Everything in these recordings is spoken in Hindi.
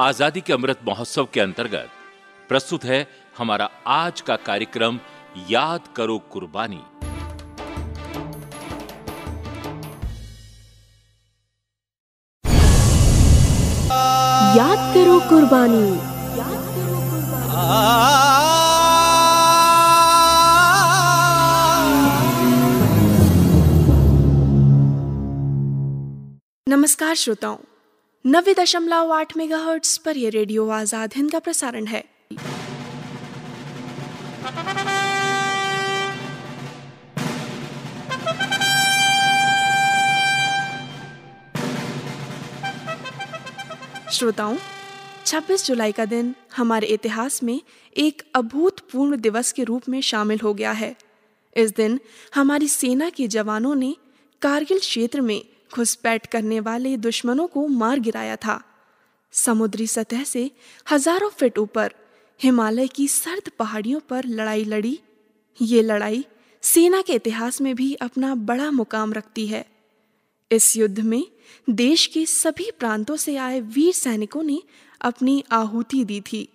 आज़ादी के अमृत महोत्सव के अंतर्गत प्रस्तुत है हमारा आज का कार्यक्रम याद करो कुर्बानी। याद करो कुर्बानी। याद करो कुर्बानी नमस्कार श्रोताओं नब्बे दशमलव आठ मेगा पर यह रेडियो आज़ाद हिंद का प्रसारण है। श्रोताओं 26 जुलाई का दिन हमारे इतिहास में एक अभूतपूर्व दिवस के रूप में शामिल हो गया है। इस दिन हमारी सेना के जवानों ने कारगिल क्षेत्र में घुसपैठ करने वाले दुश्मनों को मार गिराया था। समुद्री सतह से हज़ारों फीट ऊपर हिमालय की सर्द पहाड़ियों पर लड़ाई लड़ी। ये लड़ाई सेना के इतिहास में भी अपना बड़ा मुकाम रखती है। इस युद्ध में देश के सभी प्रांतों से आए वीर सैनिकों ने अपनी आहुति दी थी।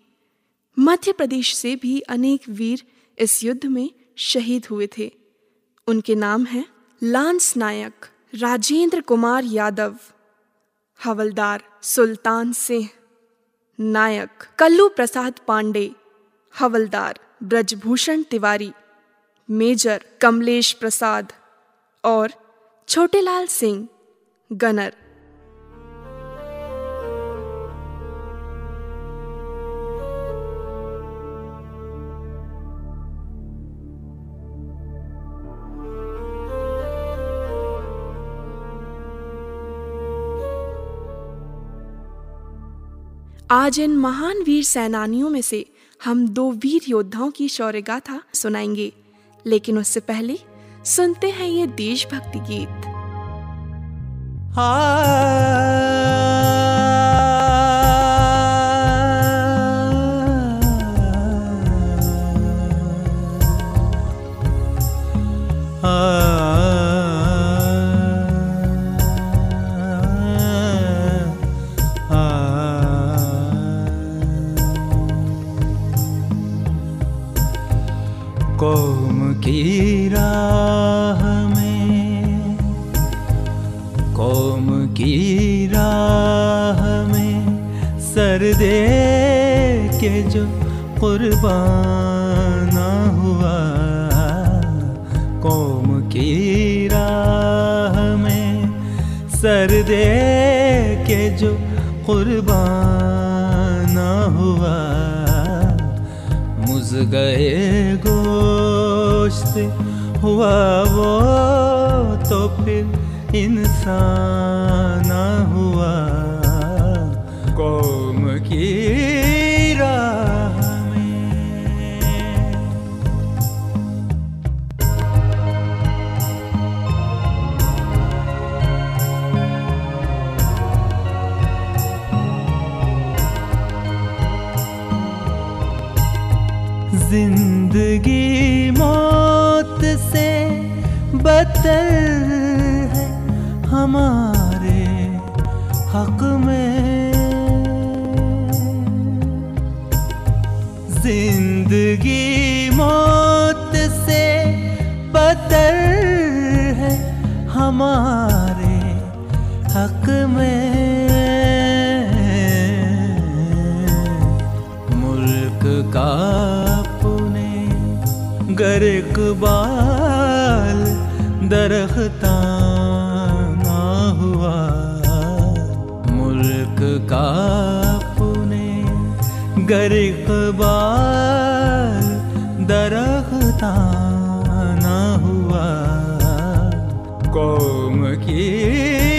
मध्य प्रदेश से भी अनेक वीर इस युद्ध में शहीद हुए थे। उनके नाम हैं लांस नायक। राजेंद्र कुमार यादव, हवलदार सुल्तान सिंह, नायक कल्लू प्रसाद पांडे, हवलदार ब्रजभूषण तिवारी, मेजर कमलेश प्रसाद और छोटेलाल सिंह, गनर आज इन महान वीर सेनानियों में से हम दो वीर योद्धाओं की शौर्य गाथा सुनाएँगे, लेकिन उससे पहले सुनते हैं ये देशभक्ति गीत। कौम कुर्बाना हुआ। कौम की राह में सर दे के जो कुर्बाना हुआ। मुझ गए गोश्त हुआ वो तो फिर इंसान ज़िंदगी मौत से बदल है हमारे हक में। ज़िंदगी मौत से बदल है हमारे गर इकबाल दरख्ता हुआ। मुल्क का पुने गर इकबाल दरख्ता ना हुआ। कौम की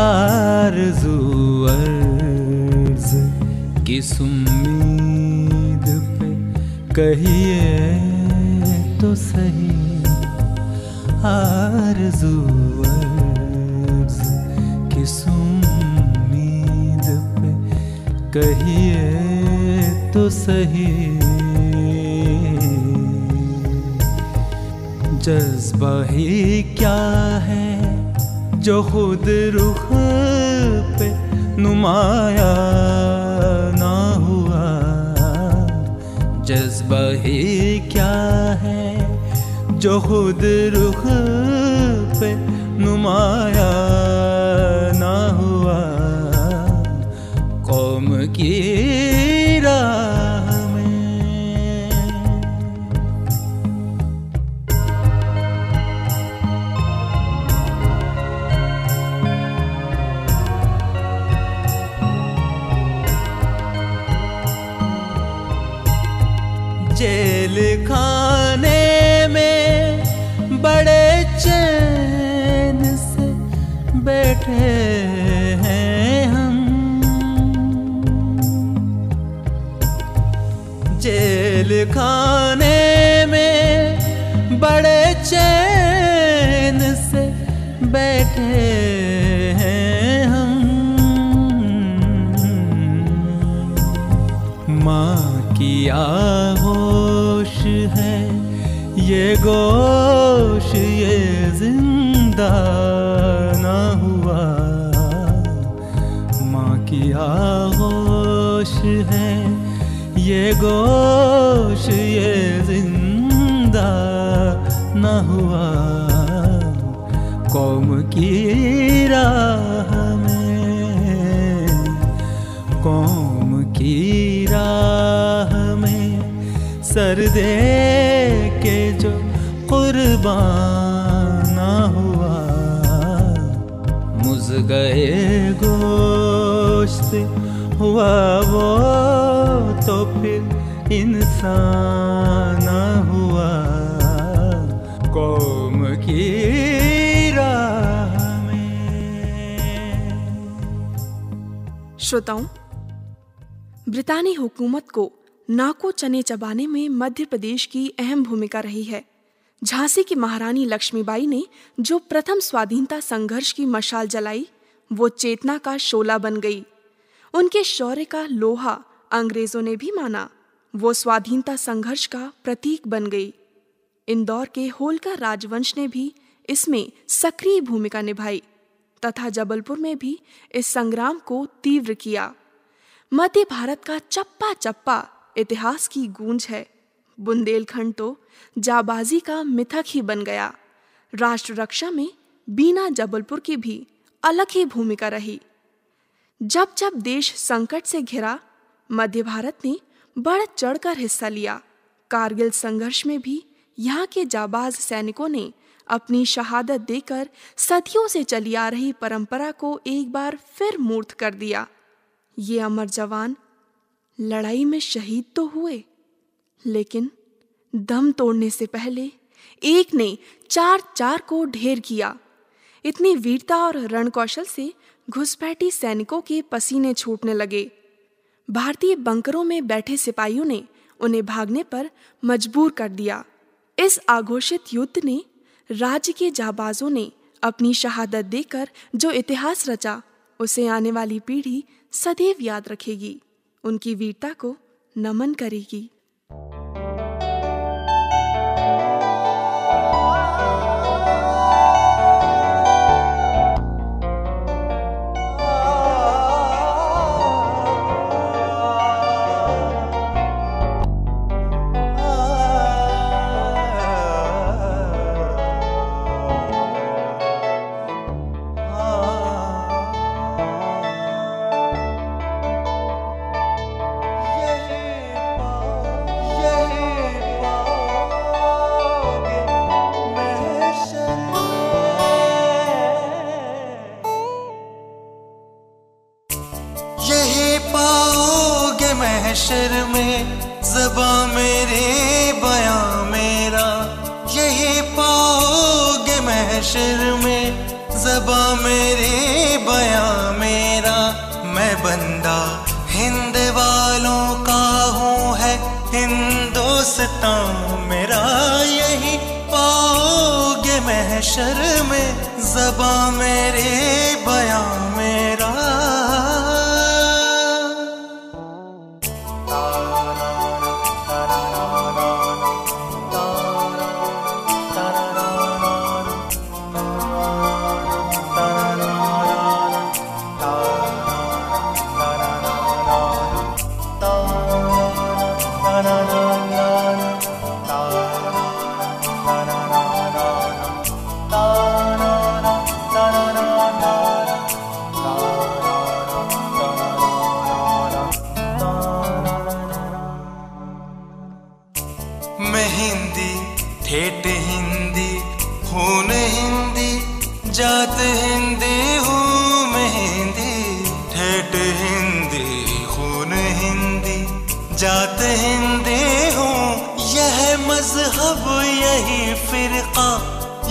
आरज़ू अर्ज़ किस उम्मीद पे कहिए तो सही। आरज़ू अर्ज़ किस उम्मीद कहिए तो सही। जज्बा ही क्या है जो खुद रुख पे नुमाया ना हुआ। जज्बा ही क्या है? जो खुद रुख पे नुमाया माँ होश है? ये गोश, ये ज़िंदा ना हुआ। माँ की होश है, ये गोश। सर दे के जो कुर्बान हुआ। मुझ गए गोश्त हुआ वो तो फिर इंसान हुआ। कौम की श्रोताओं, ब्रितानी हुकूमत को नाको चने चबाने में मध्य प्रदेश की अहम भूमिका रही है। झांसी की महारानी लक्ष्मीबाई ने जो प्रथम स्वाधीनता संघर्ष की मशाल जलाई, वो चेतना का शोला बन गई। उनके शौर्य का लोहा अंग्रेज़ों ने भी माना। वो स्वाधीनता संघर्ष का प्रतीक बन गई। इंदौर के होलकर राजवंश ने भी इसमें सक्रिय भूमिका निभाई तथा जबलपुर में भी इस संग्राम को तीव्र किया। मध्य भारत का चप्पा चप्पा इतिहास की गूंज है। बुंदेलखंड तो जाबाजी का मिथक ही बन गया। राष्ट्र रक्षा में बीना जबलपुर की भी अलग ही भूमिका रही। जब जब देश संकट से घिरा, मध्य भारत ने बढ़ चढ़कर हिस्सा लिया। कारगिल संघर्ष में भी यहाँ के जाबाज सैनिकों ने अपनी शहादत देकर सदियों से चली आ रही परंपरा को एक बार फिर मूर्त कर दिया। ये अमर जवान लड़ाई में शहीद तो हुए, लेकिन दम तोड़ने से पहले एक ने चार चार को ढेर किया। इतनी वीरता और रणकौशल से घुसपैठी सैनिकों के पसीने छूटने लगे। भारतीय बंकरों में बैठे सिपाहियों ने उन्हें भागने पर मजबूर कर दिया। इस आघोषित युद्ध ने राज्य के जाबाजों ने अपनी शहादत देकर जो इतिहास रचा, उसे आने वाली पीढ़ी सदैव याद रखेगी। उनकी वीरता को नमन करेगी। महशर में, जबा मेरे, बया मेरा। यही पाओगे महशर में, जबा मेरे, बया मेरा। मैं बंदा हिंद वालों का हूँ, है हिंदुस्तान मेरा। यही पाओगे महशर में, जबा मेरे, बयां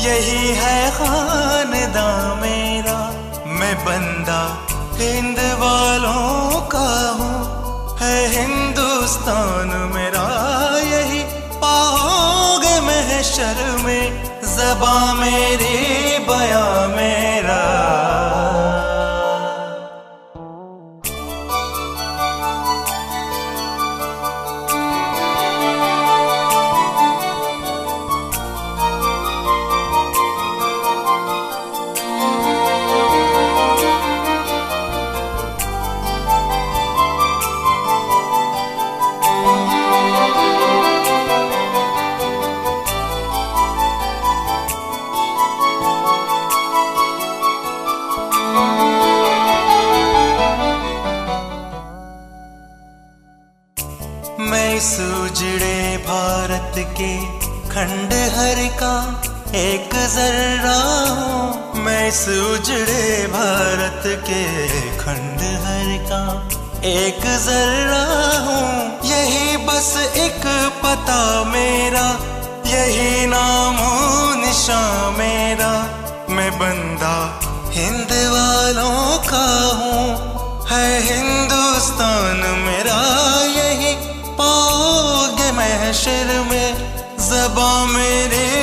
यही है खानदा मेरा। मैं बंदा हिंद वालों का हूँ, है हिंदुस्तान मेरा। यही पाओगे महशर में जबा मेरी बया मैं। पाओगे में जबा मेरे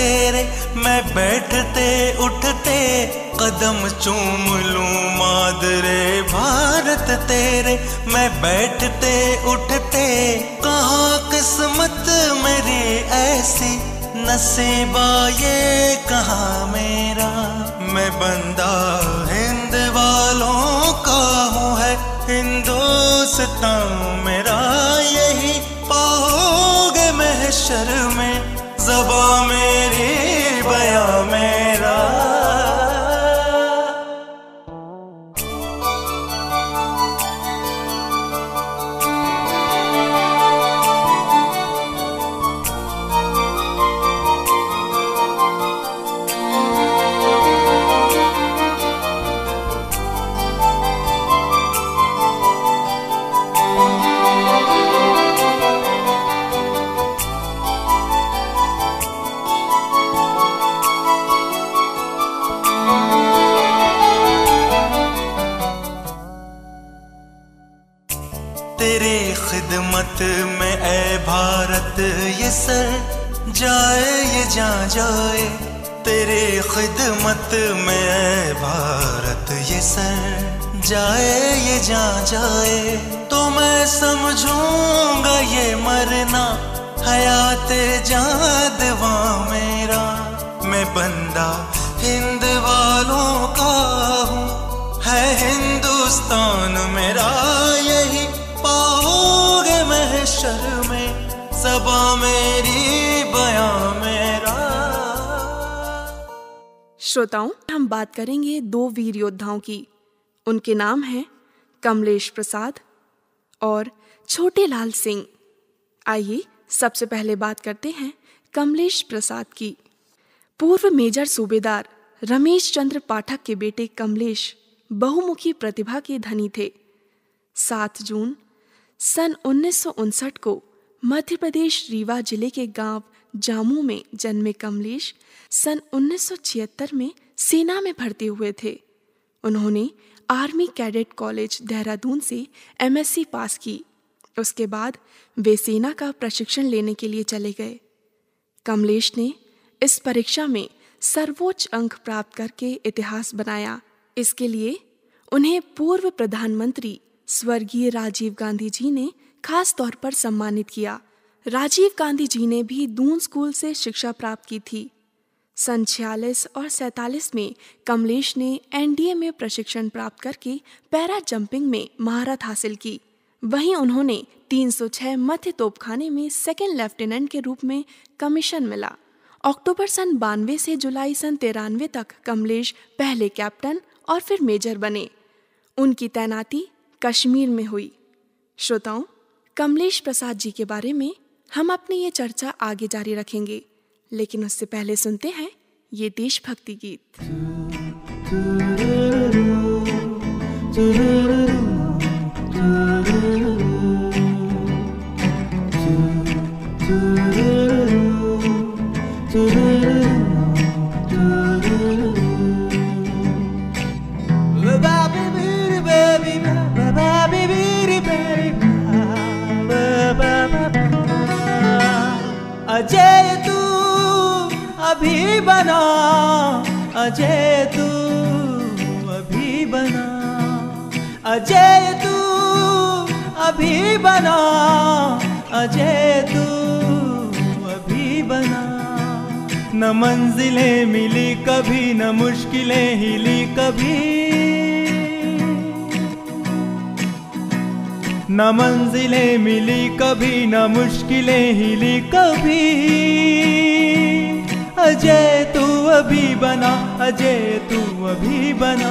तेरे, मैं बैठते, उठते, कदम चूम लूँ मादरे। भारत तेरे, मैं बैठते, उठते, कहाँ किस्मत मेरी ऐसी? नसीबा ये कहाँ मेरा? मैं बंदा हिंद वालों का हूँ, है हिंदुस्तान मेरा। यही पाओगे महशर में जबा मेरी बया मेरा खिदमत में ए भारत, ये सर जाए, ये जा जाए, तेरे खिदमत में ए भारत, ये सर जाए, ये जा जाए तो मैं समझूँगा ये मरना, हयात जादवा मेरा, मैं बंदा हिंद वालों का हूँ, है हिंदुस्तान मेरा यही। महशर में, सबा मेरी बया मेरा। श्रोताओं, हम बात करेंगे दो वीर योद्धाओं की। उनके नाम हैं कमलेश प्रसाद और छोटे लाल सिंह। आइए, सबसे पहले बात करते हैं कमलेश प्रसाद की। पूर्व मेजर सूबेदार रमेश चंद्र पाठक के बेटे कमलेश बहुमुखी प्रतिभा के धनी थे। सात जून सन उन्नीस सौ उनसठ को मध्य प्रदेश रीवा ज़िले के गाँव जामू में जन्मे कमलेश सन 1976 में सेना में भर्ती हुए थे। उन्होंने आर्मी कैडेट कॉलेज देहरादून से एमएससी पास की। उसके बाद वे सेना का प्रशिक्षण लेने के लिए चले गए। कमलेश ने इस परीक्षा में सर्वोच्च अंक प्राप्त करके इतिहास बनाया। इसके लिए उन्हें पूर्व प्रधानमंत्री स्वर्गीय राजीव गांधी जी ने खास तौर पर सम्मानित किया। राजीव गांधी जी ने भी दून स्कूल से शिक्षा प्राप्त की थी। सन छियालीस और सैतालीस में कमलेश ने एनडीए में प्रशिक्षण प्राप्त करके पैरा जंपिंग में महारत हासिल की। वहीं उन्होंने 306 मध्य तोपखाने में सेकेंड लेफ्टिनेंट के रूप में कमीशन मिला। अक्टूबर सन बानवे से जुलाई सन तिरानवे तक कमलेश पहले कैप्टन और फिर मेजर बने। उनकी तैनाती कश्मीर में हुई। श्रोताओं, कमलेश प्रसाद जी के बारे में हम अपनी ये चर्चा आगे जारी रखेंगे, लेकिन उससे पहले सुनते हैं ये देशभक्ति गीत। बना, अजय तू अभी बना, अजय तू अभी बना, अजय तू अभी बना। न मंजिलें मिली कभी, न मुश्किलें हिली कभी। न मंजिलें मिली कभी, न मुश्किलें हिली कभी। अजय तू अभी बना, अजय तू अभी बना।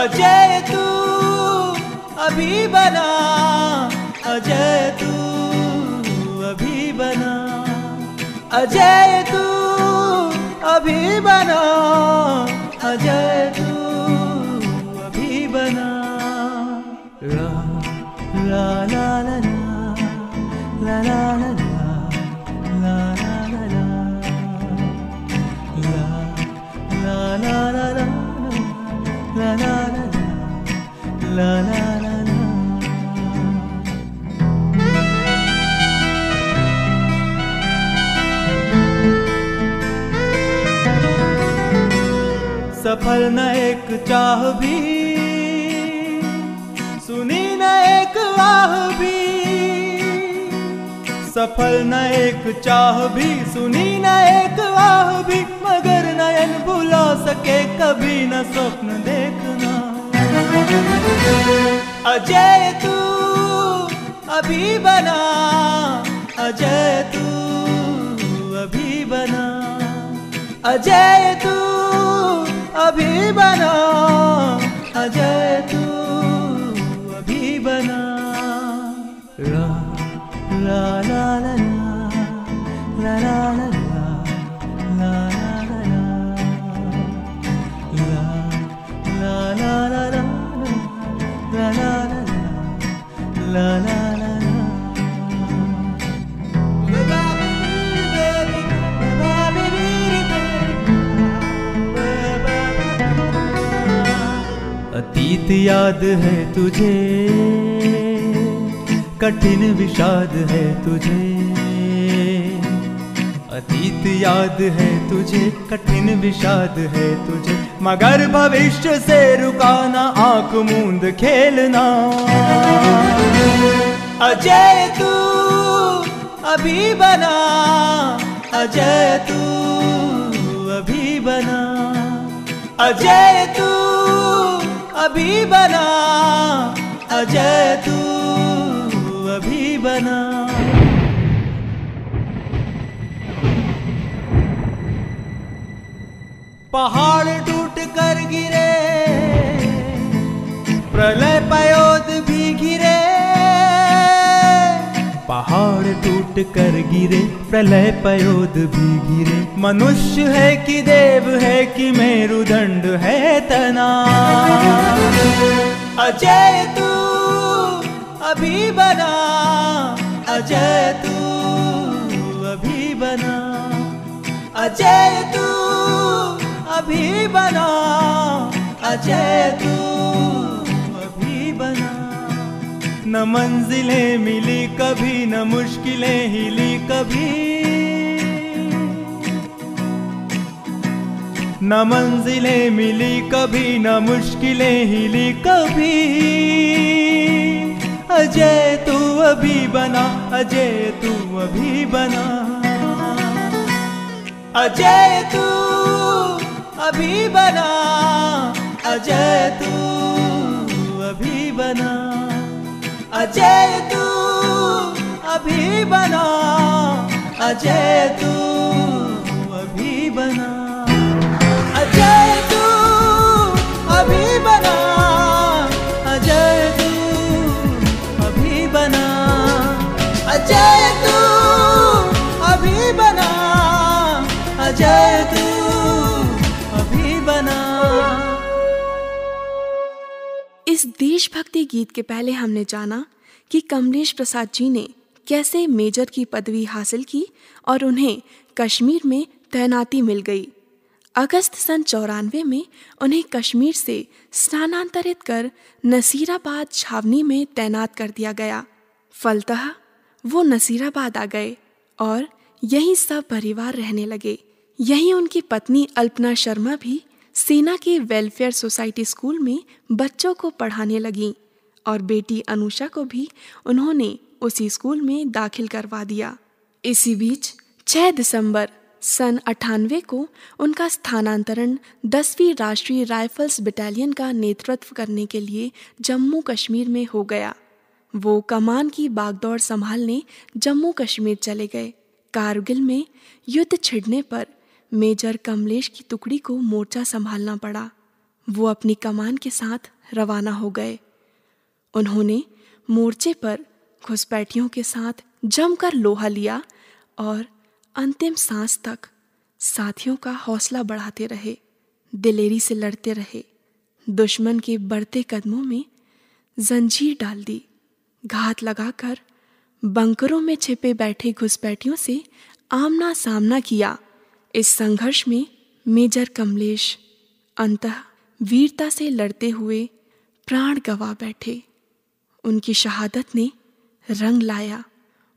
अजय तू अभी बना, अजय तू अभी बना। अजय तू अभी बना, अजय तू अभी बना। La la la सफल न एक चाह भी। सुनी न एक आह भी। सफल न एक चाह भी, सुनी न एक आह भी। मगर नयन भुला सके कभी न स्वप्न देखना। अजय तू अभी बना, अजय तू अभी बना। अजय तू अभी बना अजय तू अभी बना ला ला ला ला ला ला ला la la बहुत याद है तुझे, कठिन विषाद है तुझे। अतीत याद है तुझे, कठिन विषाद है तुझे। मगर भविष्य से रुकाना, आँख मूंद खेलना। अजय तू अभी बना, अजय तू अभी बना। अजय तू अभी बना, अजय तू अभी बना। पहाड़ टूट कर गिरे, प्रलय पयोद भी गिरे पहाड़ टूट कर गिरे, प्रलय पयोद भी गिरे। मनुष्य है कि देव है कि मेरुदंड है तना। अजय तू अभी बना, अजय तू अभी बना। अजय तू अभी बना, अजय तू न मंजिलें मिली कभी, न मुश्किलें हिली कभी। न मंजिलें मिली कभी, न मुश्किलें हिली कभी। अजय तू अभी बना, अजय तू अभी बना। अजय तू अभी बना, अजय तू अभी बना। अजय तू अभी बना अजय तू अभी बना। देशभक्ति गीत के पहले हमने जाना कि कमलेश प्रसाद जी ने कैसे मेजर की पदवी हासिल की और उन्हें कश्मीर में तैनाती मिल गई। अगस्त सन चौरानवे में उन्हें कश्मीर से स्थानांतरित कर नसीराबाद छावनी में तैनात कर दिया गया। फलतः वो नसीराबाद आ गए और यहीं सब परिवार रहने लगे। यहीं उनकी पत्नी अल्पना शर्मा भी सेना के वेलफेयर सोसाइटी स्कूल में बच्चों को पढ़ाने लगीं और बेटी अनुषा को भी उन्होंने उसी स्कूल में दाखिल करवा दिया। इसी बीच 6 दिसंबर सन अठानवे को उनका स्थानांतरण दसवीं राष्ट्रीय राइफल्स बटालियन का नेतृत्व करने के लिए जम्मू कश्मीर में हो गया। वो कमान की बागदौड़ संभालने जम्मू कश्मीर चले गए। कारगिल में युद्ध छिड़ने पर मेजर कमलेश की टुकड़ी को मोर्चा संभालना पड़ा। वो अपनी कमान के साथ रवाना हो गए। उन्होंने मोर्चे पर घुसपैठियों के साथ जमकर लोहा लिया और अंतिम सांस तक साथियों का हौसला बढ़ाते रहे, दिलेरी से लड़ते रहे, दुश्मन के बढ़ते कदमों में जंजीर डाल दी, घात लगाकर बंकरों में छिपे बैठे घुसपैठियों से आमना सामना किया। इस संघर्ष में मेजर कमलेश अंतः वीरता से लड़ते हुए प्राण गवा बैठे। उनकी शहादत ने रंग लाया।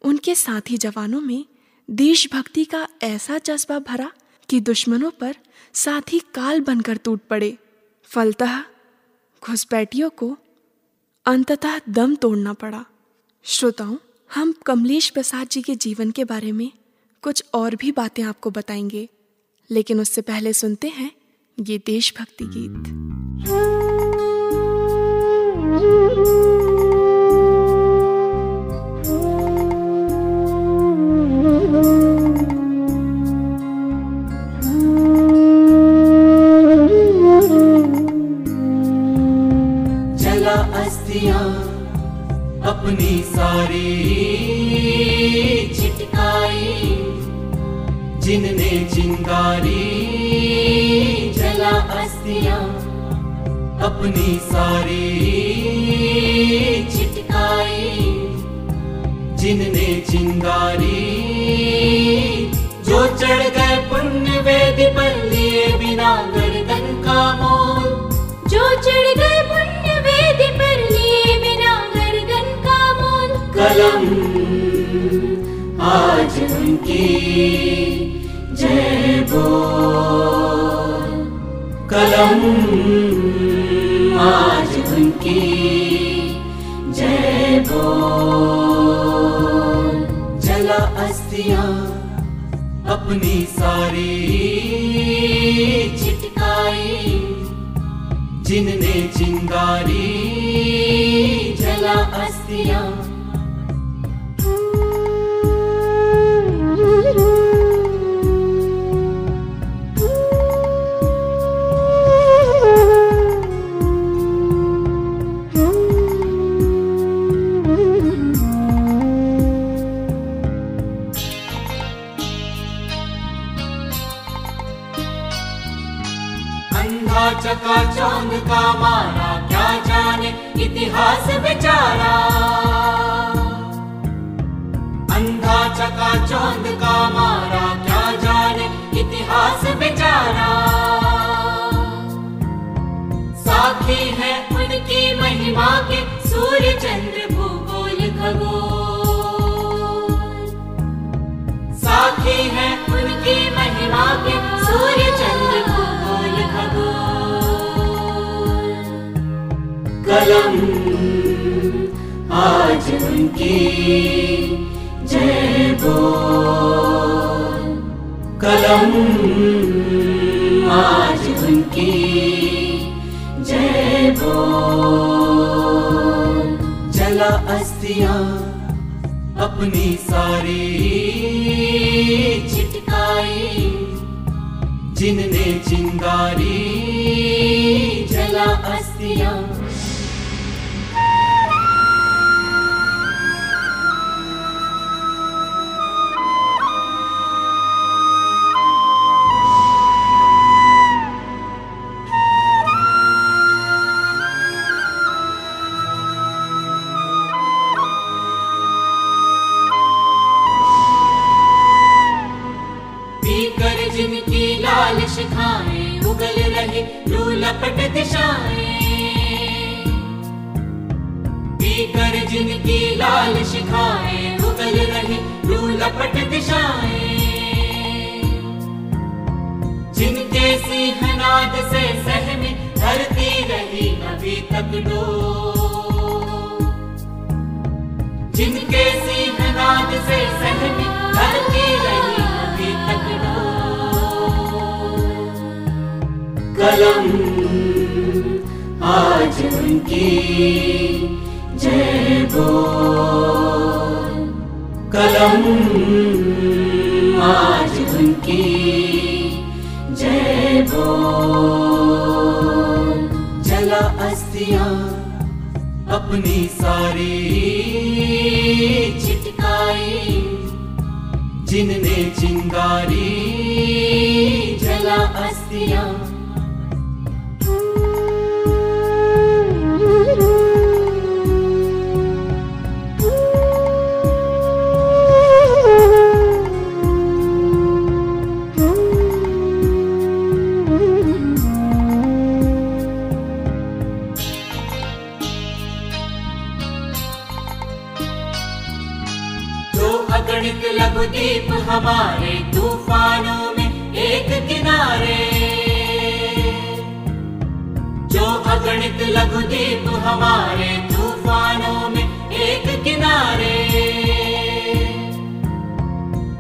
उनके साथी जवानों में देशभक्ति का ऐसा जज्बा भरा कि दुश्मनों पर साथी काल बनकर टूट पड़े। फलतः घुसपैठियों को अंततः दम तोड़ना पड़ा। श्रोताओं, हम कमलेश प्रसाद जी के जीवन के बारे में कुछ और भी बातें आपको बताएँगे, लेकिन उससे पहले सुनते हैं ये देशभक्ति गीत। अपनी सारी जिनने चिंगारी जला अस्थियाँ अपनी सारी छिटकाई जिनने चिंगारी जो चढ़ गए पुण्य वेद पर लिए बिना गर्दन का मोल जो चढ़ गए पुण्य वेद पर लिए बिना गर्दन का मोल कलम आज उनकी कलम आज उनकी जय बोल जला अस्थियाँ अपनी सारी छिटकाई जिनने चिंगारी जला अस्थियाँ चौंध का मारा क्या जाने इतिहास बेचारा। अंधा चका चौंध का मारा क्या जाने इतिहास बेचारा। साथी है उनकी महिमा के सूर्य चंद्र भूगोल खगोल। साथी है उनकी महिमा के सूर्य चंद्र कलम आज उनकी जय बोल। कलम। आज उनकी जय बोल। जला अस्थियाँ अपनी सारी छिटकाई जिनने चिंगारी, जला अस्थियाँ डोर जिनके सिंहनाद से रही अभी तक। कलम, आज उनकी जय बोल। कलम, आज उनकी जय बोल। अस्थियाँ अपनी सारी छिटकाई जिनने चिंगारी जला अस्थियाँ। अगणित लघु दीप हमारे तूफानों में एक किनारे।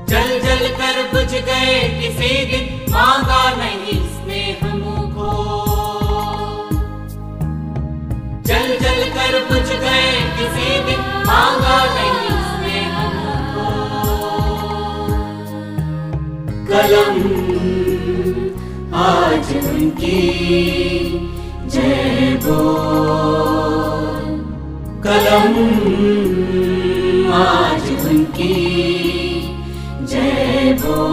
जल जल कर बुझ गए किसी दिन, मांगा नहीं स्नेह मुखो जल जल कर बुझ गए किसी दिन, मांगा नहीं स्नेह मुखो कलम आज उनकी कलम आज उनकी जय बोल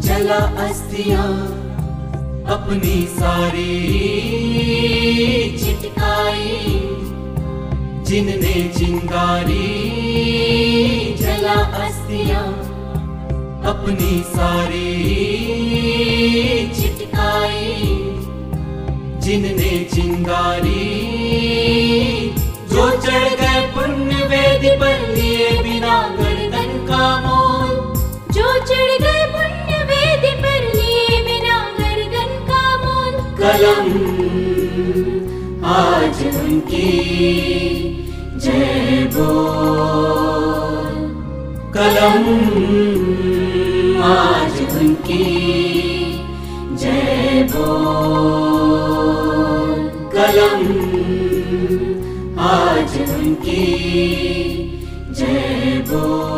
जला अस्थियाँ अपनी सारी छिटकाई जिनने चिंगारी, जला अस्थियाँ अपनी सारी छिटकाई जिनने चिंगारी जो चढ़ गए पुण्य वेदी पर लिए बिना गर्दन का मोल। जो चढ़ गए पुण्य वेदी पर लिए बिना गर्दन का मोल। कलम आज उनकी जय बोल। कलम आज उनकी कलम। आज उनकी जय बोल।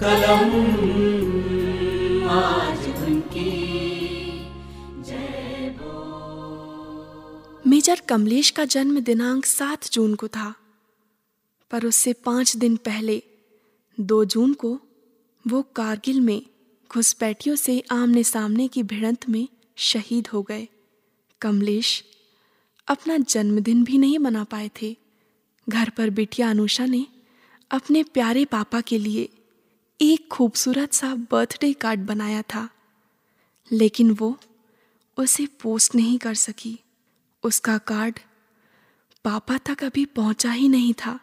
कलम। आज उनकी मेजर कमलेश का जन्म दिनांक सात जून को था, पर उससे पाँच दिन पहले, दो जून को, वो कारगिल में घुसपैठियों से आमने सामने की भिड़ंत में शहीद हो गए। कमलेश अपना जन्मदिन भी नहीं मना पाए थे। घर पर बिटिया अनुषा ने अपने प्यारे पापा के लिए एक खूबसूरत सा बर्थडे कार्ड बनाया था, लेकिन वो उसे पोस्ट नहीं कर सकी। उसका कार्ड पापा तक अभी पहुँचा ही नहीं था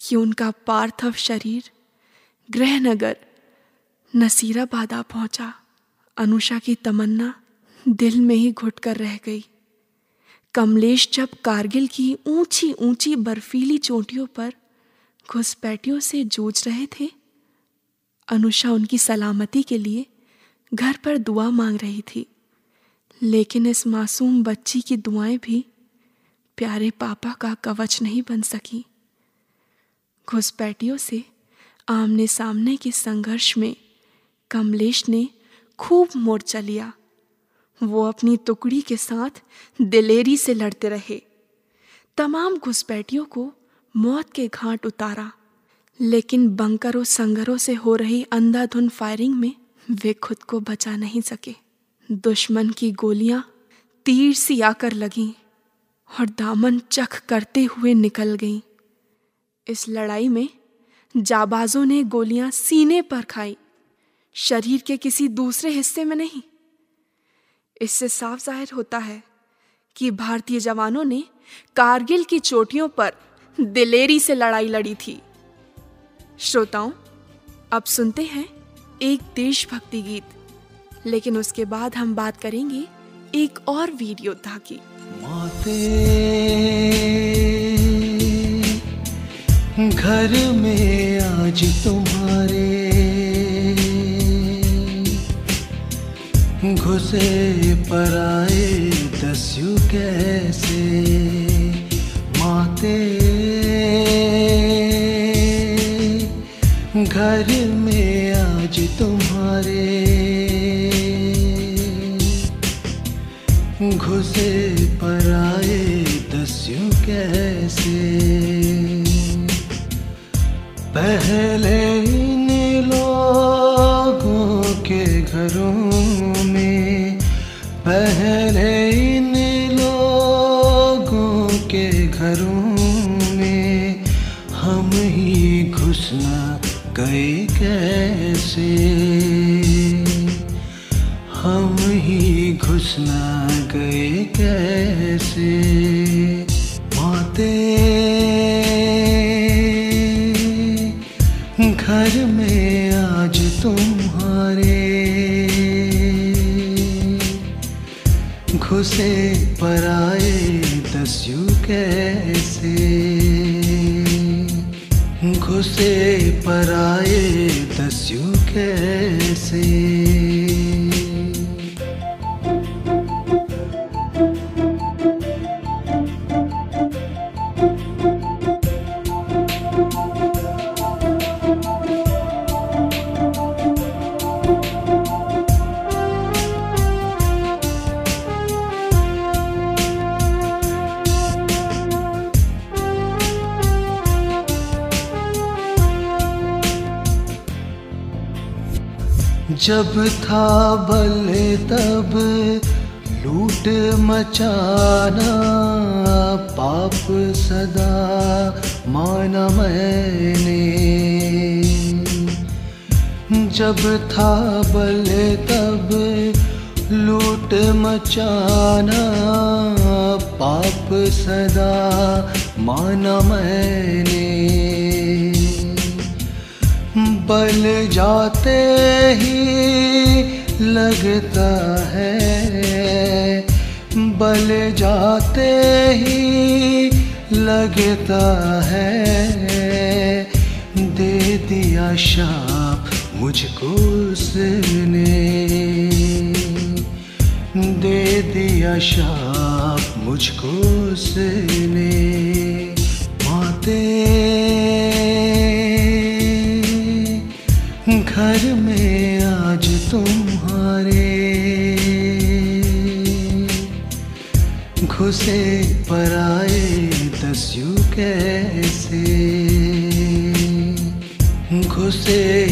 कि उनका पार्थिव शरीर गृहनगर नसीराबाद आ पहुँचा। अनुषा की तमन्ना दिल में ही घुट कर रह गई। कमलेश जब कारगिल की ऊँची ऊँची बर्फीली चोटियों पर घुसपैठियों से जूझ रहे थे, अनुषा उनकी सलामती के लिए घर पर दुआ मांग रही थी। लेकिन इस मासूम बच्ची की दुआएँ भी प्यारे पापा का कवच नहीं बन सकी। घुसपैठियों से आमने सामने के संघर्ष में कमलेश ने खूब मोर्चा लिया। वो अपनी टुकड़ी के साथ दिलेरी से लड़ते रहे। तमाम घुसपैठियों को मौत के घाट उतारा, लेकिन बंकरों संगरों से हो रही अंधाधुन फायरिंग में वे खुद को बचा नहीं सके। दुश्मन की गोलियाँ तीर सी आकर लगीं और दामन चख करते हुए निकल गईं। इस लड़ाई में जाबाजों ने गोलियाँ सीने पर खाई। शरीर के किसी दूसरे हिस्से में नहीं। इससे साफ़ ज़ाहिर होता है कि भारतीय जवानों ने कारगिल की चोटियों पर दिलेरी से लड़ाई लड़ी थी। श्रोताओं, अब सुनते हैं एक देशभक्ति गीत, लेकिन उसके बाद हम बात करेंगे एक और वीर योद्धा की माते, घर में आज तुम्हारे घुसे पर आए दस्यु कैसे? माते, घर में आज तुम्हारे घुसे पर आए दस्यु कैसे? पहले इन लोगों के घरों कैसे माते घर में आज तुम्हारे घुसे पर आए दस्यु कैसे? घुसे पर आए दस्यु कैसे? जब था बल तब लूट मचाना पाप सदा माना मैंने। जब था बल तब लूट मचाना पाप सदा माना मैंने। बल जाते ही लगता है। बल जाते ही लगता है। दे दिया शाप मुझको उसने। दे दिया शाप मुझको उसने। माते घुसे पर आए दस्यु कैसे? घुसे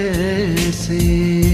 कैसे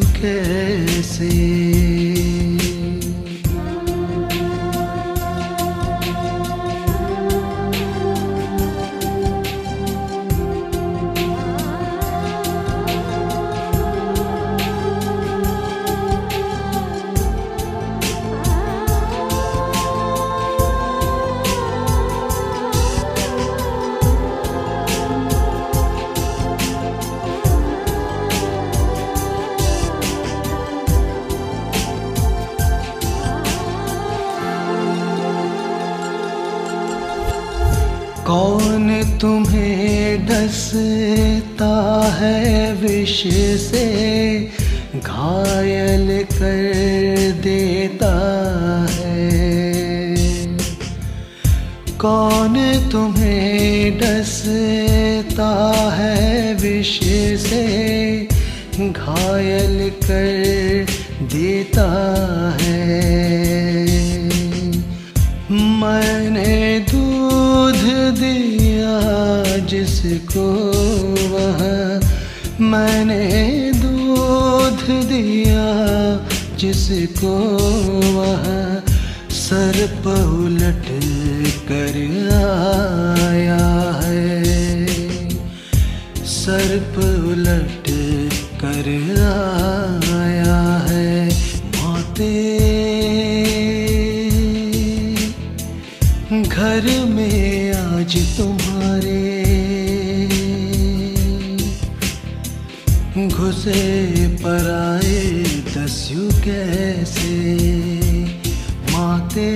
कैसे? दस्यु कैसे माते?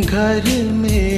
घर में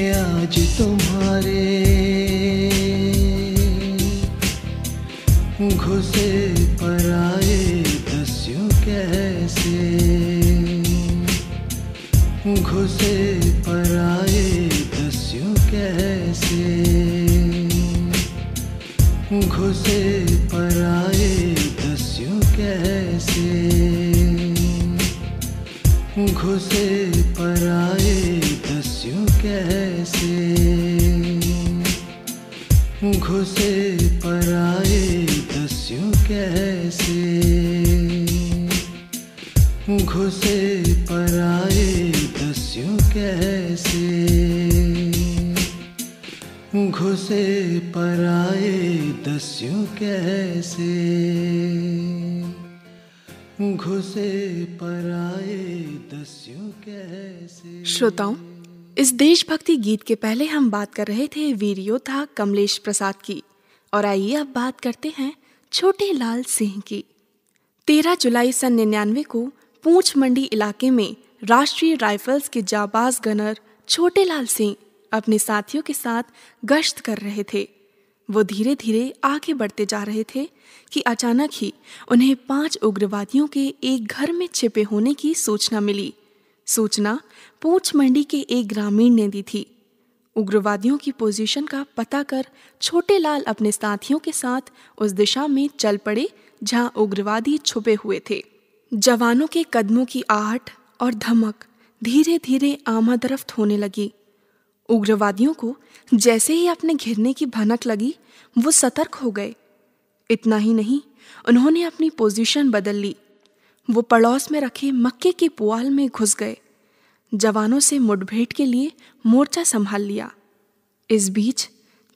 श्रोताओं, इस देशभक्ति गीत के पहले हम बात कर रहे थे वीर योद्धा कमलेश प्रसाद की। और आइए अब बात करते हैं छोटे लाल सिंह की। तेरह जुलाई सन निन्यानवे को पूंछ मंडी इलाके में राष्ट्रीय राइफल्स के जाबाज गनर छोटे लाल सिंह अपने साथियों के साथ गश्त कर रहे थे। वो धीरे धीरे आगे बढ़ते जा रहे थे कि अचानक ही उन्हें पाँच उग्रवादियों के एक घर में छिपे होने की सूचना मिली। सूचना पूंछ मंडी के एक ग्रामीण ने दी थी। उग्रवादियों की पोजीशन का पता कर छोटे लाल अपने साथियों के साथ उस दिशा में चल पड़े, जहाँ उग्रवादी छुपे हुए थे। जवानों के कदमों की आहट और धमक धीरे धीरे आमादरफ्त होने लगी। उग्रवादियों को जैसे ही अपने घिरने की भनक लगी, वो सतर्क हो गए। इतना ही नहीं, उन्होंने अपनी पोजीशन बदल ली। वो पड़ोस में रखे मक्के के पुआल में घुस गए। जवानों से मुठभेड़ के लिए मोर्चा संभाल लिया। इस बीच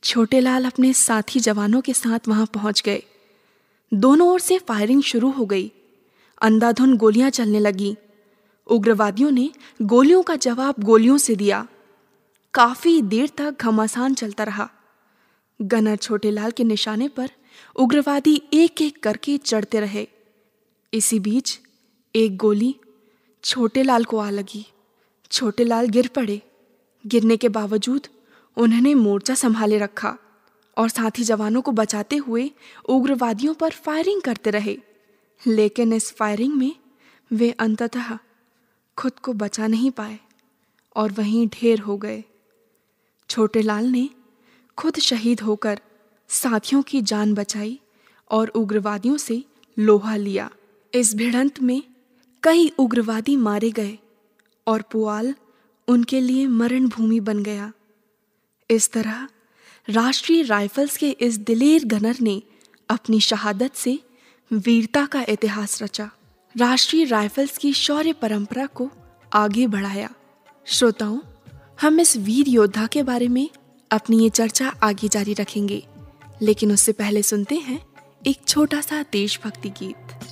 छोटे लाल अपने साथी जवानों के साथ वहाँ पहुँच गए। दोनों ओर से फायरिंग शुरू हो गई। अंधाधुन गोलियाँ चलने लगी। उग्रवादियों ने गोलियों का जवाब गोलियों से दिया। काफ़ी देर तक घमासान चलता रहा। गनर छोटेलाल के निशाने पर उग्रवादी एक एक करके चढ़ते रहे। इसी बीच एक गोली छोटे लाल को आ लगी। छोटे लाल गिर पड़े। गिरने के बावजूद उन्होंने मोर्चा संभाले रखा और साथी जवानों को बचाते हुए उग्रवादियों पर फायरिंग करते रहे। लेकिन इस फायरिंग में वे अंततः खुद को बचा नहीं पाए और वहीं ढेर हो गए। छोटे लाल ने खुद शहीद होकर साथियों की जान बचाई और उग्रवादियों से लोहा लिया। इस भिड़ंत में कई उग्रवादी मारे गए और पुआल उनके लिए मरण भूमि बन गया। इस तरह राष्ट्रीय राइफल्स के इस दिलेर गनर ने अपनी शहादत से वीरता का इतिहास रचा। राष्ट्रीय राइफल्स की शौर्य परंपरा को आगे बढ़ाया। श्रोताओं, हम इस वीर योद्धा के बारे में अपनी ये चर्चा आगे जारी रखेंगे, लेकिन उससे पहले सुनते हैं एक छोटा सा देशभक्ति गीत।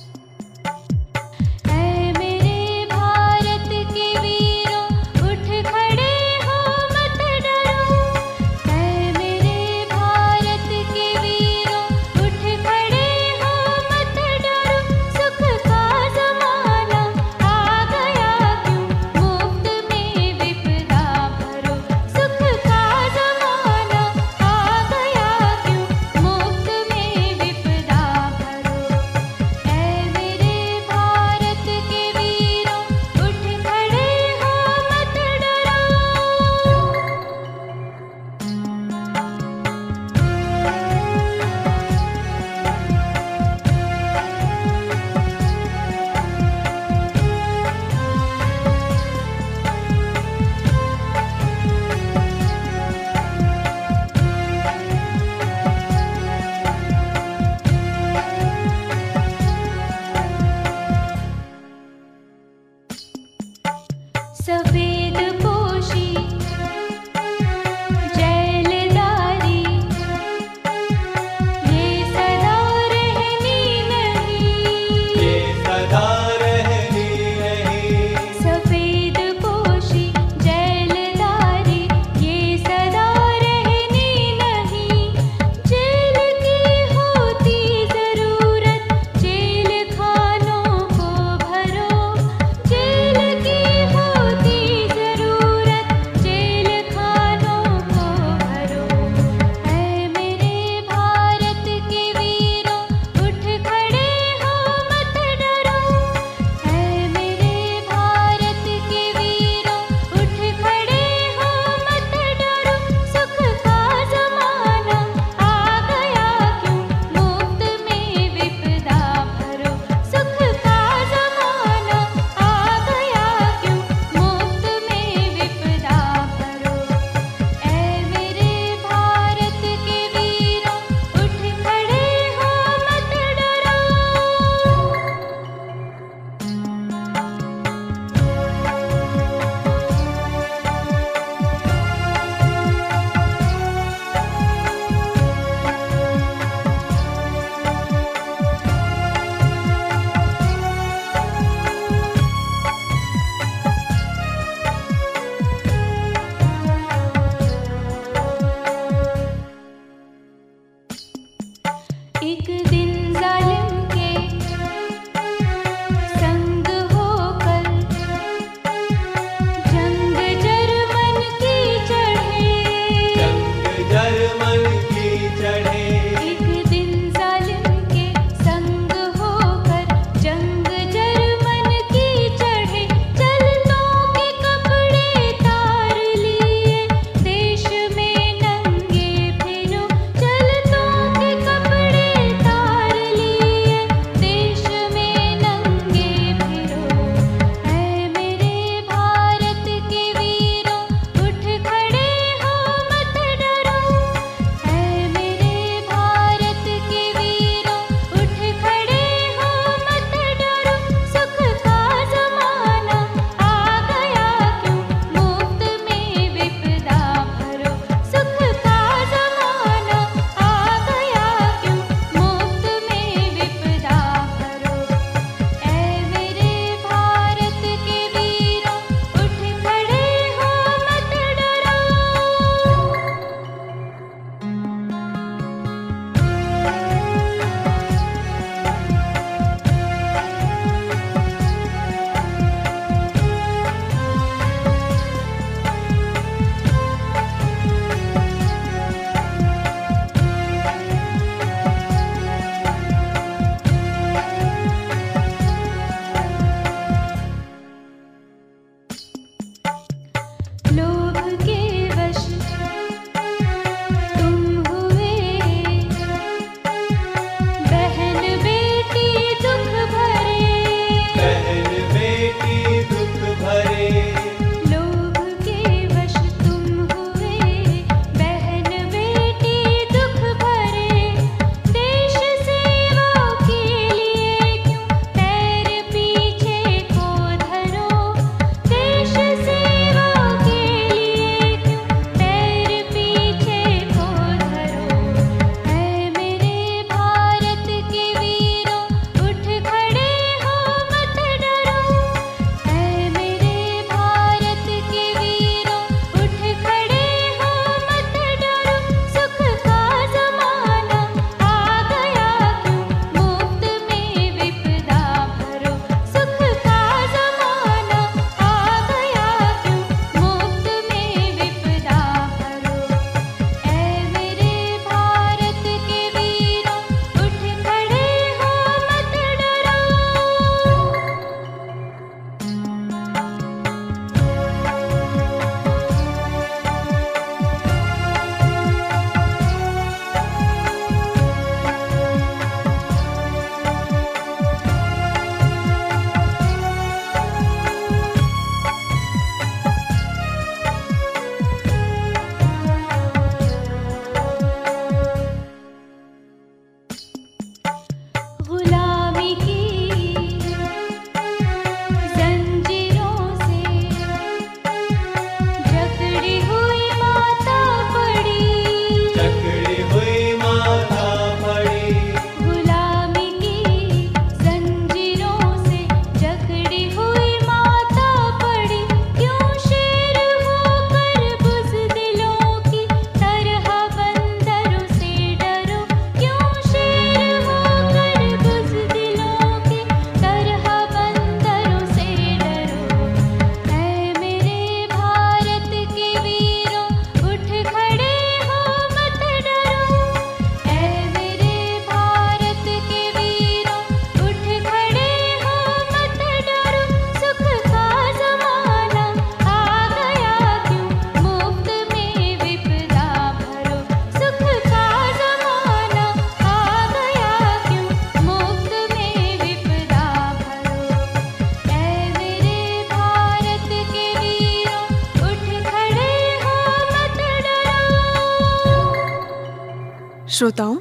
श्रोताओं,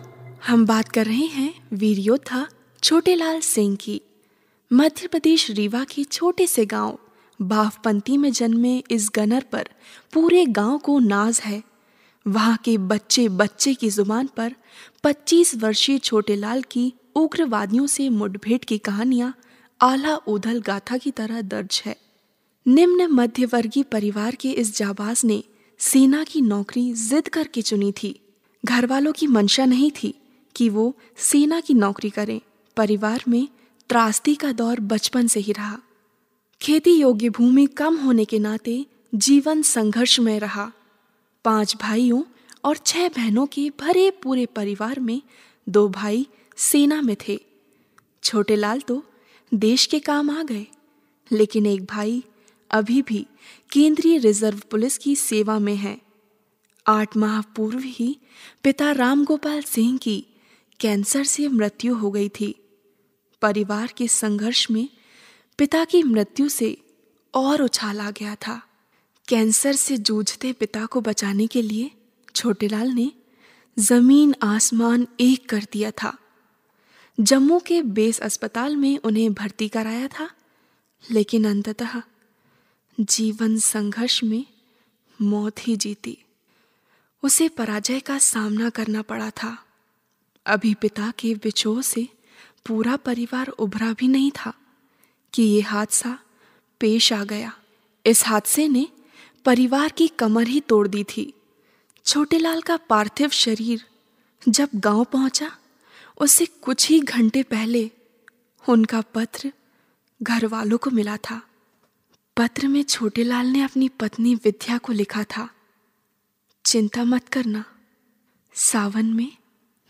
हम बात कर रहे हैं वीर योद्धा छोटेलाल सिंह की। मध्य प्रदेश रीवा के छोटे से गाँव बावपंती में जन्मे इस गनर पर पूरे गाँव को नाज है। वहाँ के बच्चे बच्चे की ज़ुबान पर 25 वर्षीय छोटेलाल की उग्रवादियों से मुठभेड़ की कहानियाँ आला उधल गाथा की तरह दर्ज है। निम्न मध्यवर्गीय परिवार के इस जाबाज ने सेना की नौकरी जिद करके चुनी थी। घर वालों की मंशा नहीं थी कि वो सेना की नौकरी करें। परिवार में त्रासदी का दौर बचपन से ही रहा। खेती योग्य भूमि कम होने के नाते जीवन संघर्ष में रहा। पाँच भाइयों और छह बहनों के भरे पूरे परिवार में दो भाई सेना में थे। छोटे लाल तो देश के काम आ गए, लेकिन एक भाई अभी भी केंद्रीय रिज़र्व पुलिस की सेवा में है। आठ माह पूर्व ही पिता रामगोपाल सिंह की कैंसर से मृत्यु हो गई थी। परिवार के संघर्ष में पिता की मृत्यु से और उछाल आ गया था। कैंसर से जूझते पिता को बचाने के लिए छोटेलाल ने ज़मीन आसमान एक कर दिया था। जम्मू के बेस अस्पताल में उन्हें भर्ती कराया था, लेकिन अंततः जीवन संघर्ष में मौत ही जीती। उसे पराजय का सामना करना पड़ा था। अभी पिता के विछोह से पूरा परिवार उभरा भी नहीं था कि ये हादसा पेश आ गया। इस हादसे ने परिवार की कमर ही तोड़ दी थी। छोटेलाल का पार्थिव शरीर जब गाँव पहुँचा उससे कुछ ही घंटे पहले उनका पत्र घर वालों को मिला था। पत्र में छोटेलाल ने अपनी पत्नी विद्या को लिखा था। चिंता मत करना। सावन में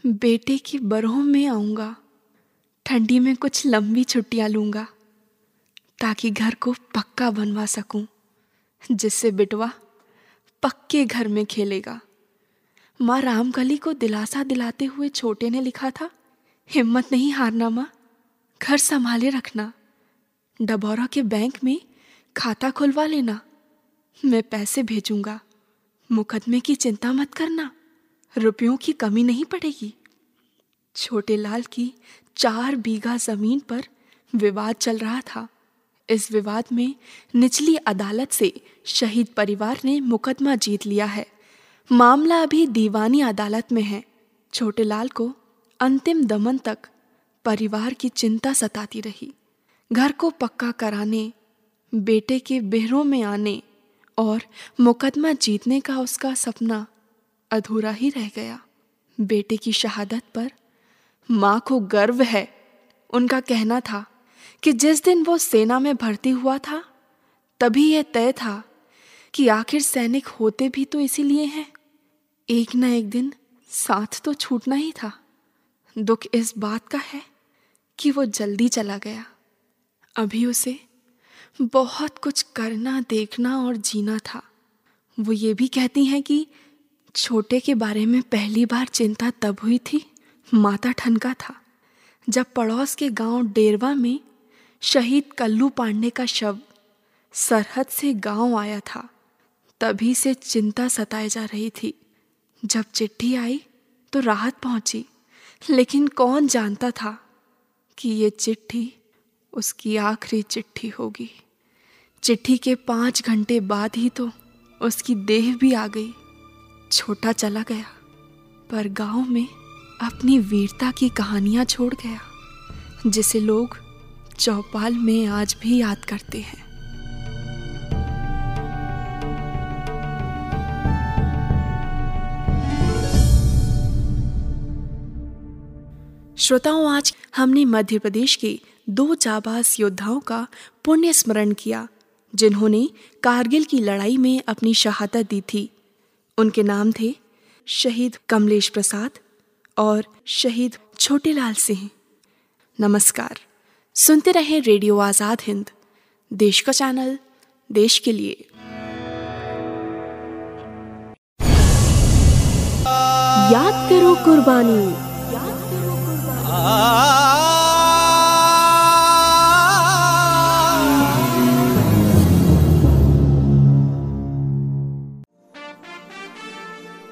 बेटे की बरहों में आऊँगा। ठंडी में कुछ लंबी छुट्टियाँ लूँगा, ताकि घर को पक्का बनवा सकूँ, जिससे बिटवा पक्के घर में खेलेगा। माँ रामकली को दिलासा दिलाते हुए छोटे ने लिखा था, हिम्मत नहीं हारना माँ, घर संभाले रखना। डबौरा के बैंक में खाता खुलवा लेना, मैं पैसे भेजूँगा। मुकदमे की चिंता मत करना। रुपयों की कमी नहीं पड़ेगी। छोटे लाल की चार बीघा ज़मीन पर विवाद चल रहा था। इस विवाद में निचली अदालत से शहीद परिवार ने मुकदमा जीत लिया है। मामला अभी दीवानी अदालत में है। छोटे लाल को अंतिम दमन तक परिवार की चिंता सताती रही। घर को पक्का कराने, बेटे के बेहरों में आने और मुकदमा जीतने का उसका सपना अधूरा ही रह गया। बेटे की शहादत पर माँ को गर्व है। उनका कहना था कि जिस दिन वो सेना में भर्ती हुआ था, तभी यह तय था कि आखिर सैनिक होते भी तो इसीलिए हैं। एक न एक दिन साथ तो छूटना ही था। दुख इस बात का है कि वो जल्दी चला गया। अभी उसे बहुत कुछ करना, देखना और जीना था। वो ये भी कहती हैं कि छोटे के बारे में पहली बार चिंता तब हुई थी, माता ठनका था, जब पड़ोस के गाँव डेरवा में शहीद कल्लू पांडे का शव सरहद से गाँव आया था, तभी से चिंता सताए जा रही थी। जब चिट्ठी आई तो राहत पहुँची, लेकिन कौन जानता था कि ये चिट्ठी उसकी आखिरी चिट्ठी होगी। चिट्ठी के पाँच घंटे बाद ही तो उसकी देह भी आ गई। छोटा चला गया, पर गाँव में अपनी वीरता की कहानियाँ छोड़ गया, जिसे लोग चौपाल में आज भी याद करते हैं। श्रोताओं, आज हमने मध्य प्रदेश के दो जाबाज योद्धाओं का पुण्य स्मरण किया जिन्होंने कारगिल की लड़ाई में अपनी शहादत दी थी। उनके नाम थे शहीद कमलेश प्रसाद और शहीद छोटेलाल सिंह। नमस्कार सुनते रहे रेडियो आज़ाद हिंद देश का चैनल देश के लिए। याद करो कुर्बानी। याद करो कुर्बानी।